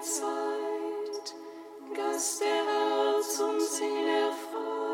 Zeit, Gast der Herz uns hin erfreut.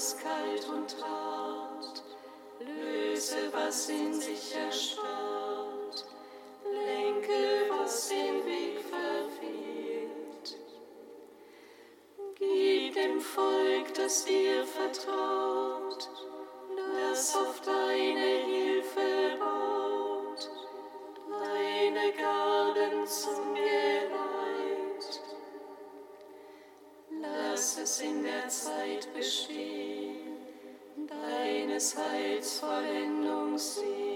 was kalt und hart, löse, was in sich erstarrt, lenke, was den Weg verfehlt. Gib dem Volk, das dir vertraut, das auf deine Hilfe baut, deine Gaben zum es in der Zeit geschehen, deines Heils Vollendung sieht.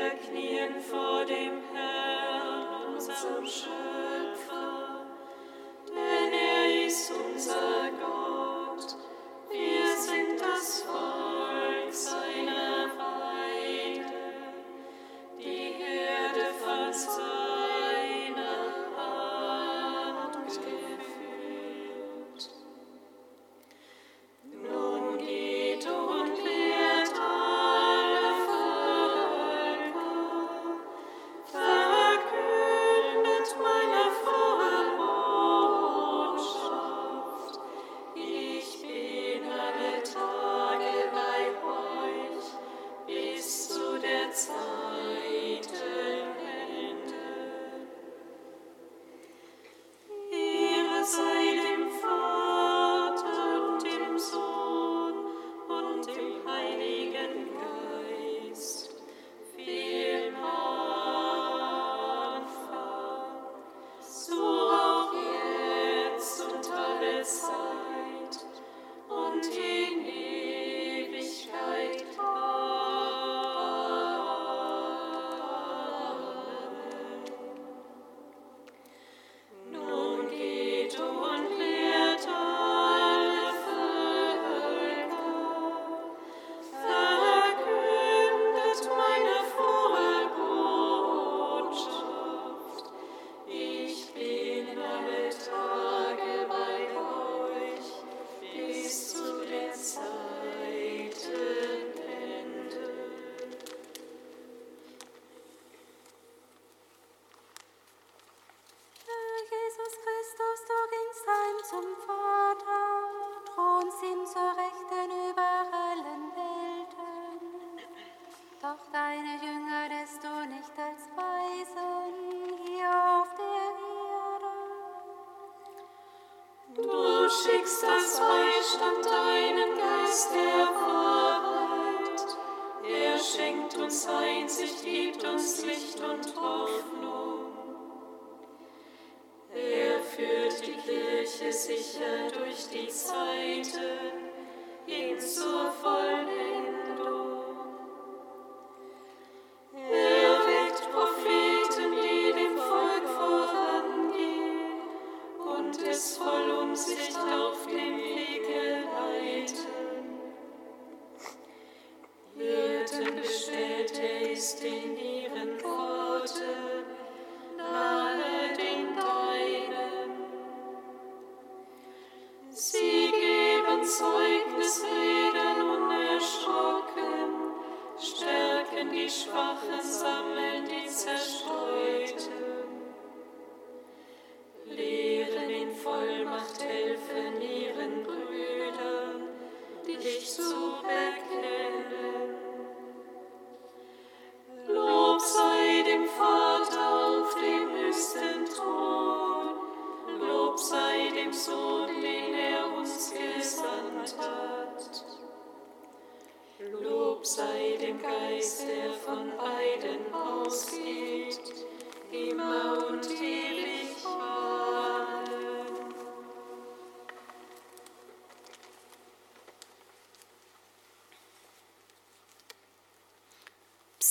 Kinder knien vor dem Herrn, unserem Schöpfer, denn er ist unser so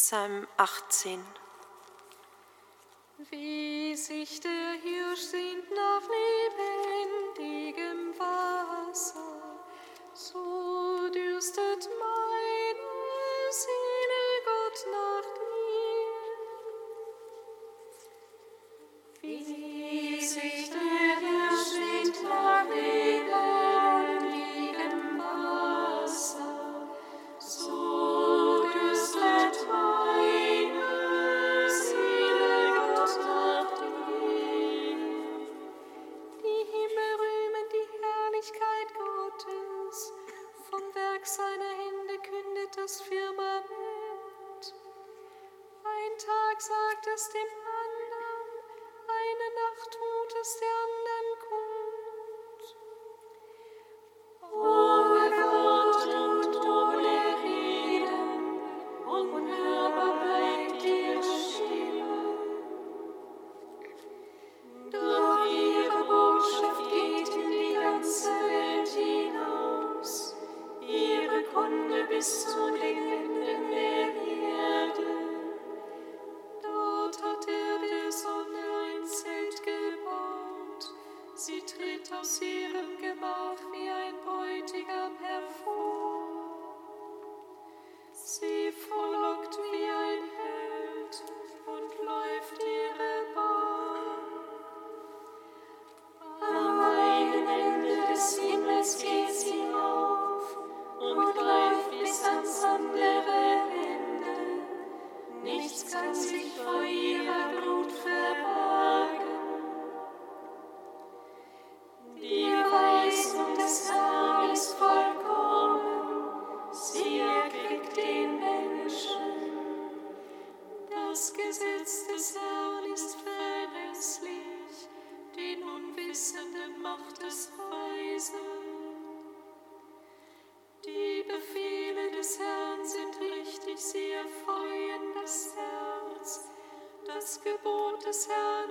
Psalm 18. Wie sich der Hirsch sehnt nach lebendigem Wasser, so dürstet man.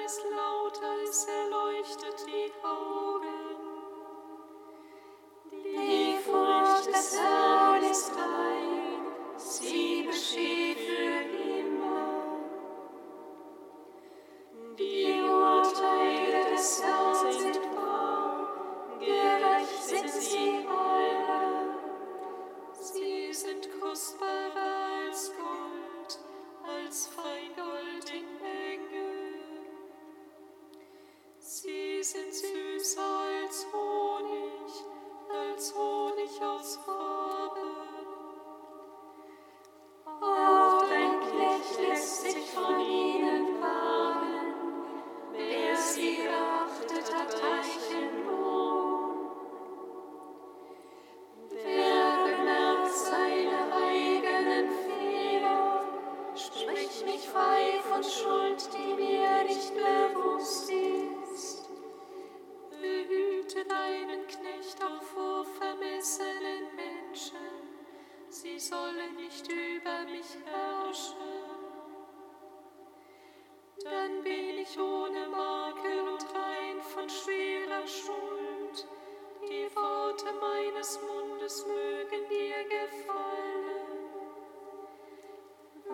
es lauter, es erleuchtet die Augen. Bin ich ohne Makel und rein von schwerer Schuld. Die Worte meines Mundes mögen dir gefallen.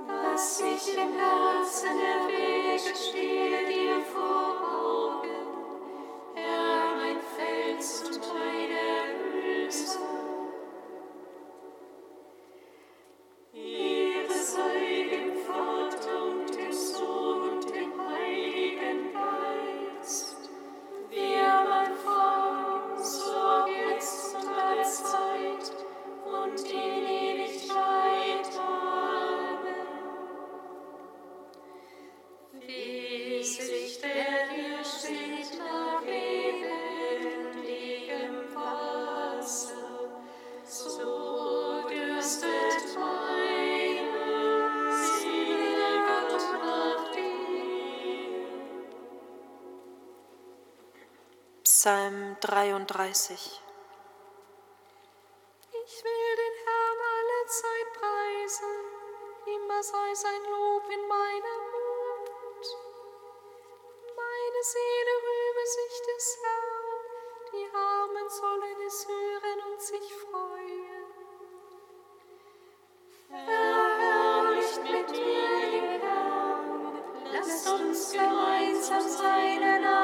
Was ich im Herzen erwäge, stehe dir vor. Ort. 30. Ich will den Herrn alle Zeit preisen, immer sei sein Lob in meinem Mund. Meine Seele rühme sich des Herrn, die Armen sollen es hören und sich freuen. Verherrlicht mit mir den Herrn, lasst uns gemeinsam seinen Namen.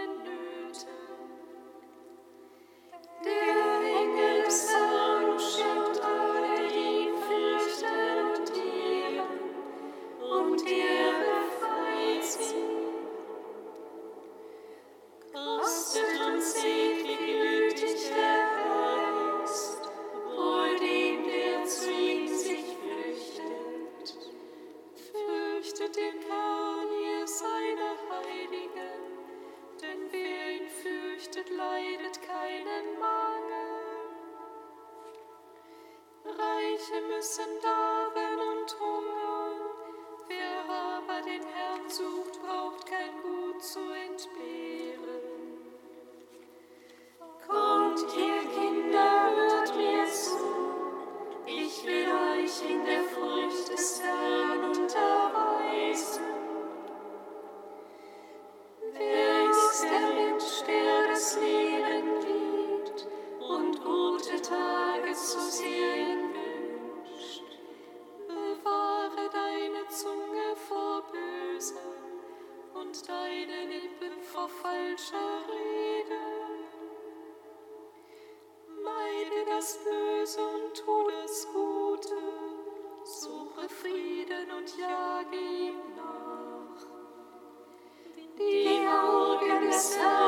Yes.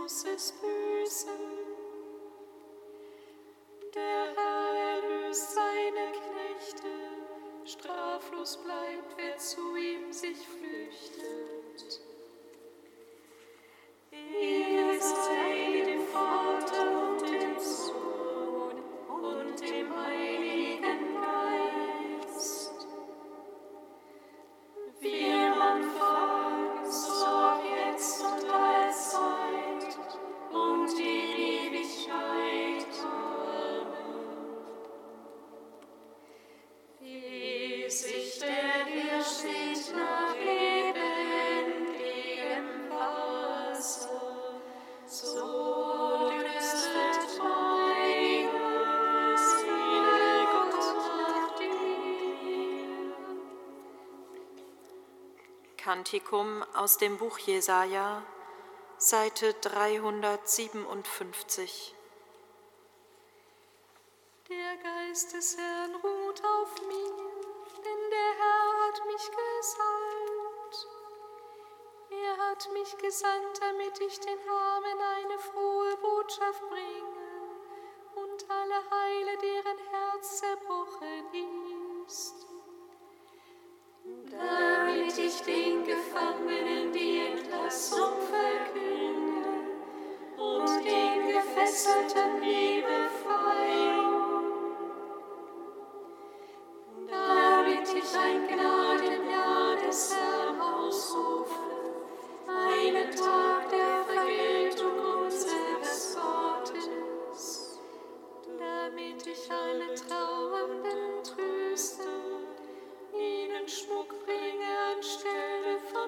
großes Böse. Der Herr erlöst seine Knechte, straflos bleibt, wer zu ihm sich flüchtet. Kantikum aus dem Buch Jesaja, Seite 357. Der Geist des Herrn ruht auf mir, denn der Herr hat mich gesandt. Er hat mich gesandt, damit ich den Armen eine frohe Botschaft bringe und alle heile, deren Herz zerbrochen ist. Da ich den Gefangenen die Entlassung verkünde und den Gefesselten die Befreiung, damit ich ein Gnadenjahr des Herrn ausrufe, einen Tag der Vergeltung unseres Gottes, damit ich alle Trauer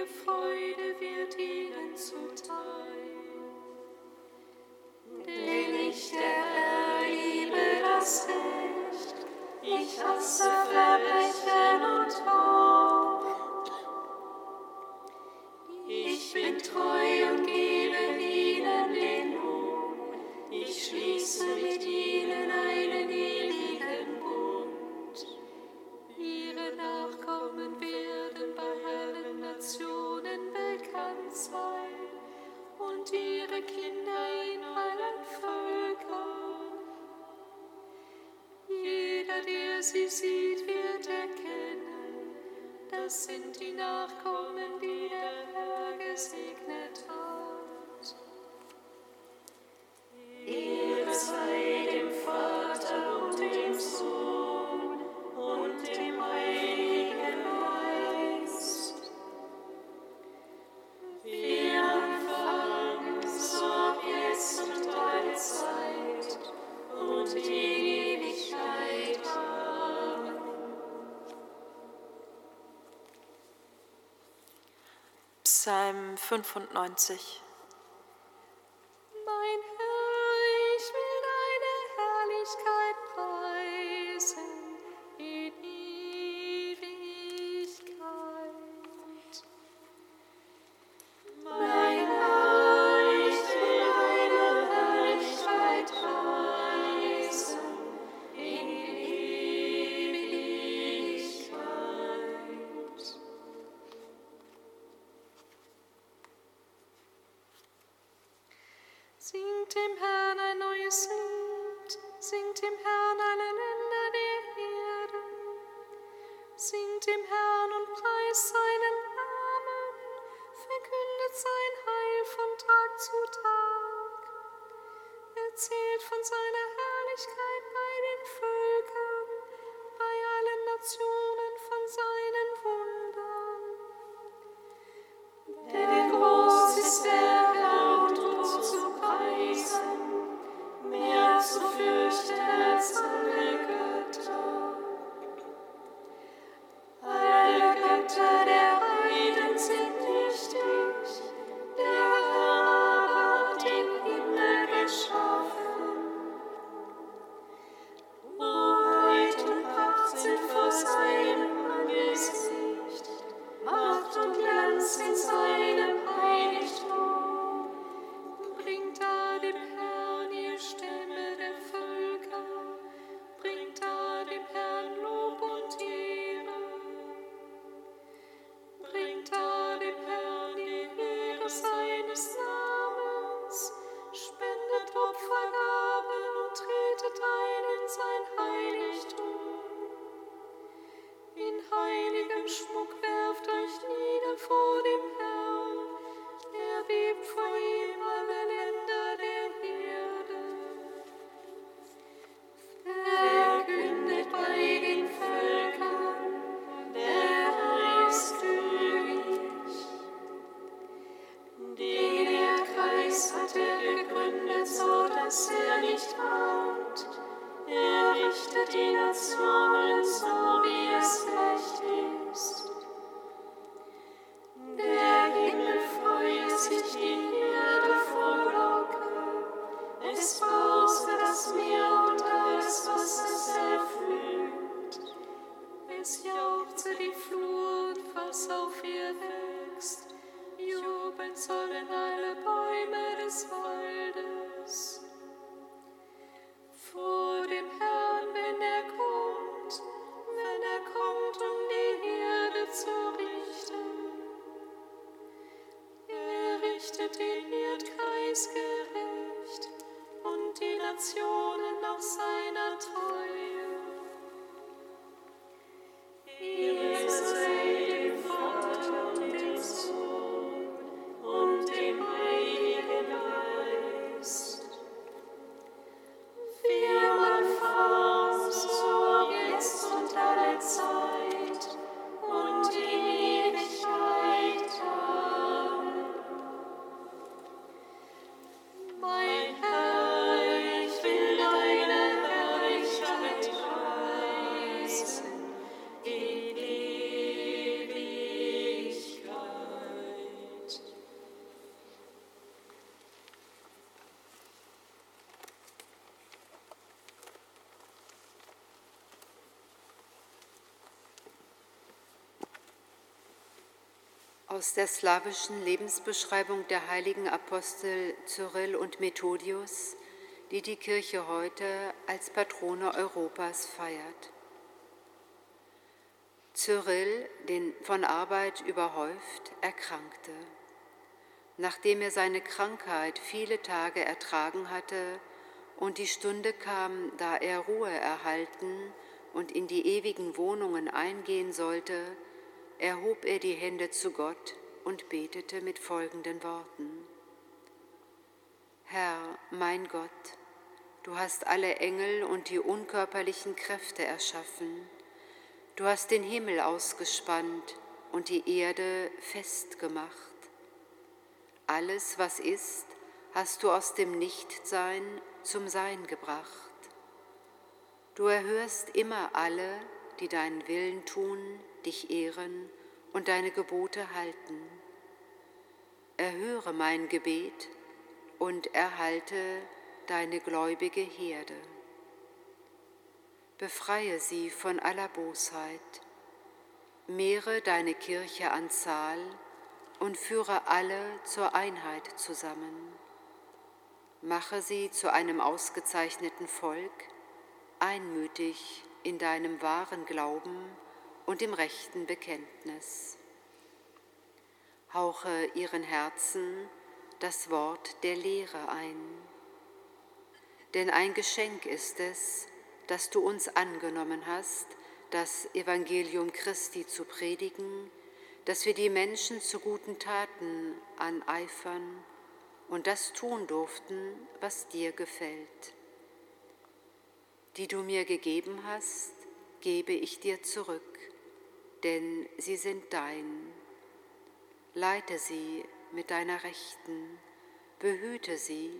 ewige Freude wird ihnen zuteil. Denn ich der Herr liebe das Recht, ich hasse 95. verkündet sein Heil von Tag zu Tag, erzählt von seinem Spruch. Aus der slawischen Lebensbeschreibung der heiligen Apostel Cyril und Methodius, die die Kirche heute als Patrone Europas feiert. Cyril, den von Arbeit überhäuft, erkrankte. Nachdem er seine Krankheit viele Tage ertragen hatte und die Stunde kam, da er Ruhe erhalten und in die ewigen Wohnungen eingehen sollte, erhob er die Hände zu Gott und betete mit folgenden Worten. Herr, mein Gott, du hast alle Engel und die unkörperlichen Kräfte erschaffen. Du hast den Himmel ausgespannt und die Erde festgemacht. Alles, was ist, hast du aus dem Nichtsein zum Sein gebracht. Du erhörst immer alle, die deinen Willen tun dich ehren und deine Gebote halten. Erhöre mein Gebet und erhalte deine gläubige Herde. Befreie sie von aller Bosheit, mehre deine Kirche an Zahl und führe alle zur Einheit zusammen. Mache sie zu einem ausgezeichneten Volk, einmütig in deinem wahren Glauben und im rechten Bekenntnis. Hauche ihren Herzen das Wort der Lehre ein. Denn ein Geschenk ist es, dass du uns angenommen hast, das Evangelium Christi zu predigen, dass wir die Menschen zu guten Taten aneifern und das tun durften, was dir gefällt. Die du mir gegeben hast, gebe ich dir zurück, denn sie sind dein. Leite sie mit deiner Rechten, behüte sie,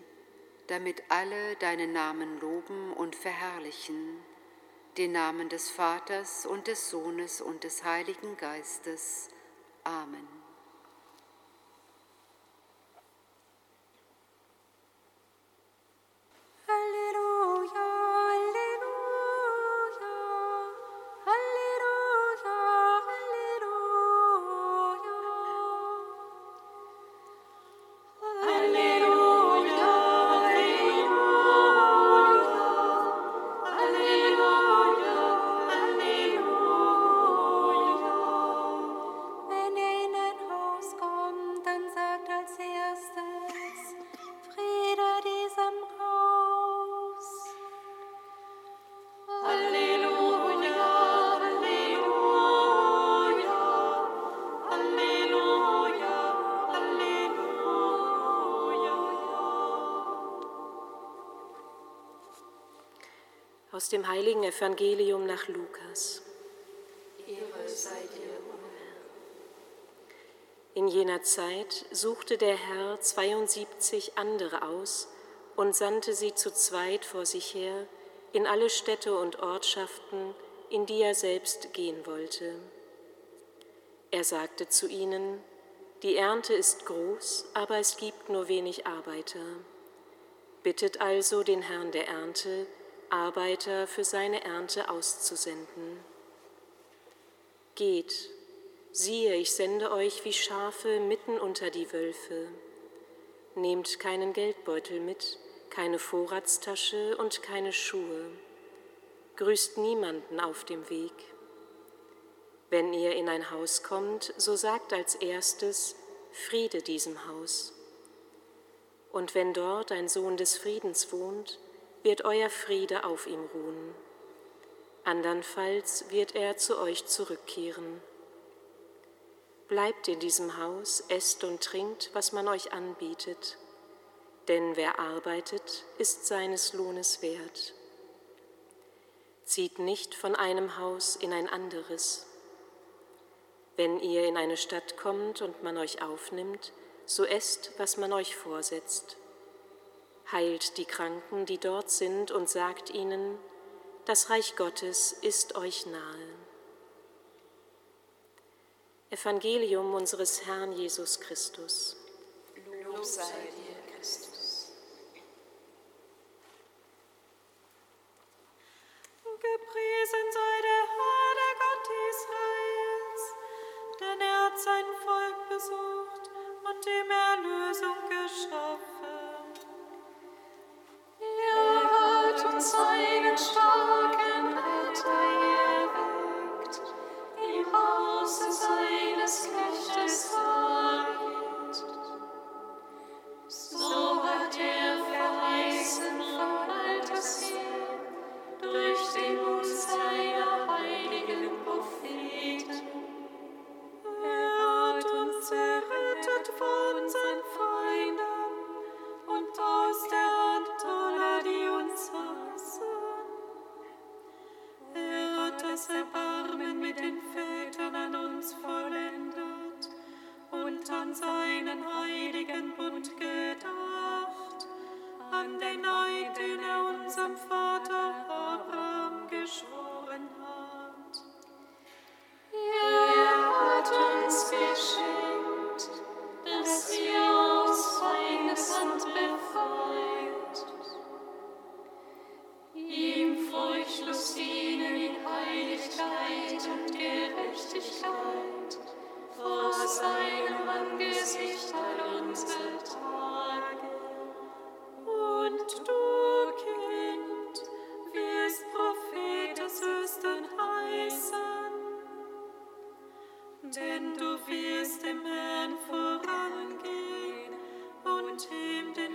damit alle deinen Namen loben und verherrlichen, den Namen des Vaters und des Sohnes und des Heiligen Geistes. Amen. Dem heiligen Evangelium nach Lukas. Ehre sei dir, Herr. In jener Zeit suchte der Herr 72 andere aus und sandte sie zu zweit vor sich her in alle Städte und Ortschaften, in die er selbst gehen wollte. Er sagte zu ihnen, die Ernte ist groß, aber es gibt nur wenig Arbeiter. Bittet also den Herrn der Ernte, Arbeiter für seine Ernte auszusenden. Geht, siehe, ich sende euch wie Schafe mitten unter die Wölfe. Nehmt keinen Geldbeutel mit, keine Vorratstasche und keine Schuhe. Grüßt niemanden auf dem Weg. Wenn ihr in ein Haus kommt, so sagt als erstes, Friede diesem Haus. Und wenn dort ein Sohn des Friedens wohnt, wird euer Friede auf ihm ruhen. Andernfalls wird er zu euch zurückkehren. Bleibt in diesem Haus, esst und trinkt, was man euch anbietet, denn wer arbeitet, ist seines Lohnes wert. Zieht nicht von einem Haus in ein anderes. Wenn ihr in eine Stadt kommt und man euch aufnimmt, so esst, was man euch vorsetzt heilt die Kranken, die dort sind, und sagt ihnen, das Reich Gottes ist euch nahe. Evangelium unseres Herrn Jesus Christus. Lob sei dir, Christus. Gepriesen sei der Herr, der Gott Israels, denn er hat sein Volk besucht und ihm Erlösung geschaffen. Seines Knechtes David. Denn du wirst dem Herrn vorangehen und ihm den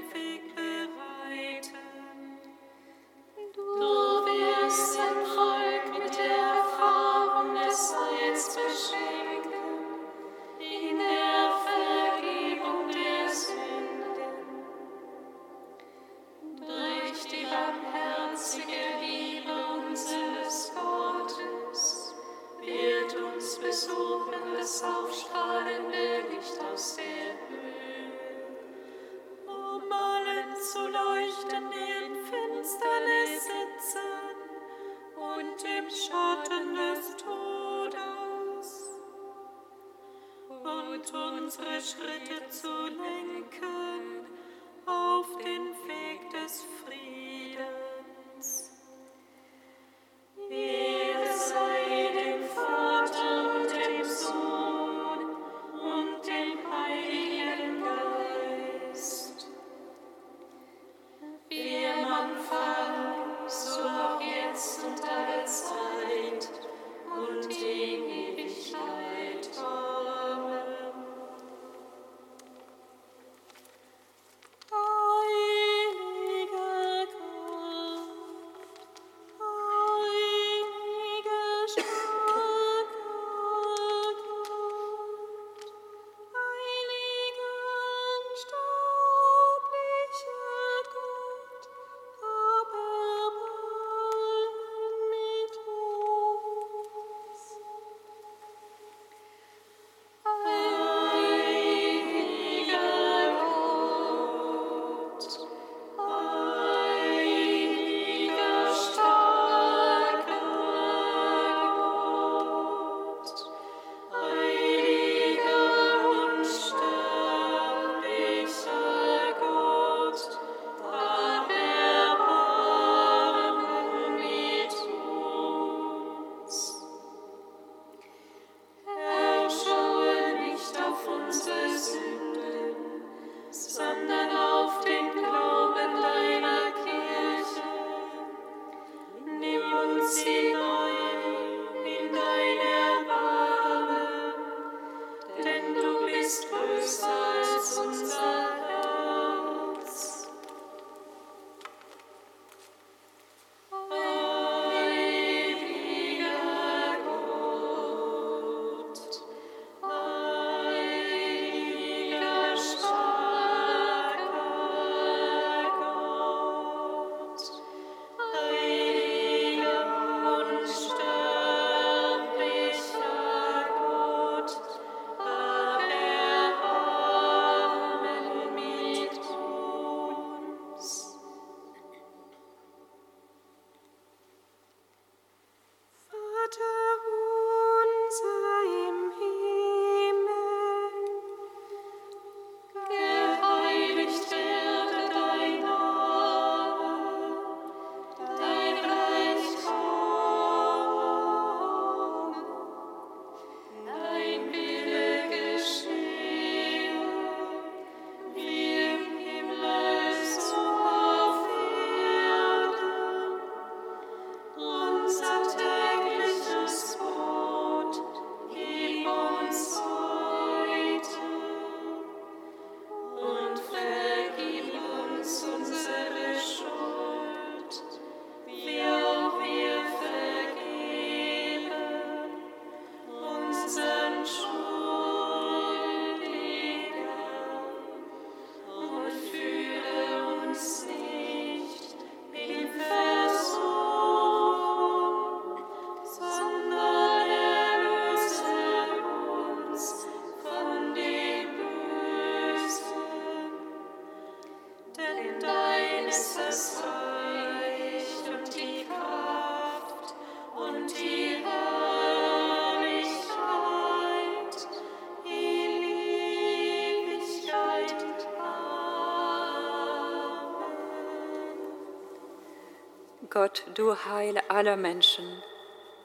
Gott, du Heil aller Menschen,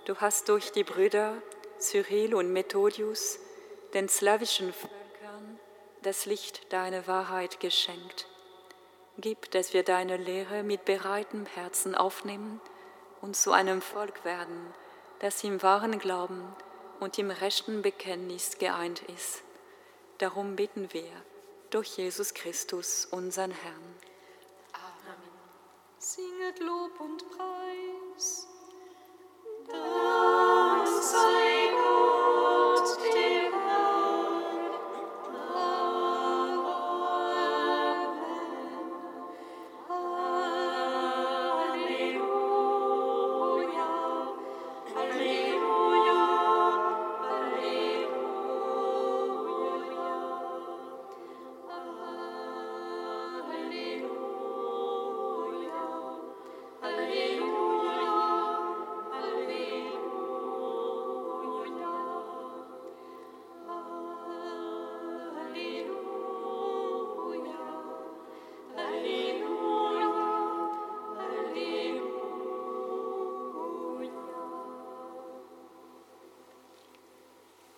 du hast durch die Brüder Cyril und Methodius den slawischen Völkern das Licht deiner Wahrheit geschenkt. Gib, dass wir deine Lehre mit bereitem Herzen aufnehmen und zu einem Volk werden, das im wahren Glauben und im rechten Bekenntnis geeint ist. Darum bitten wir durch Jesus Christus, unseren Herrn singet Lob und Preis. Dank sei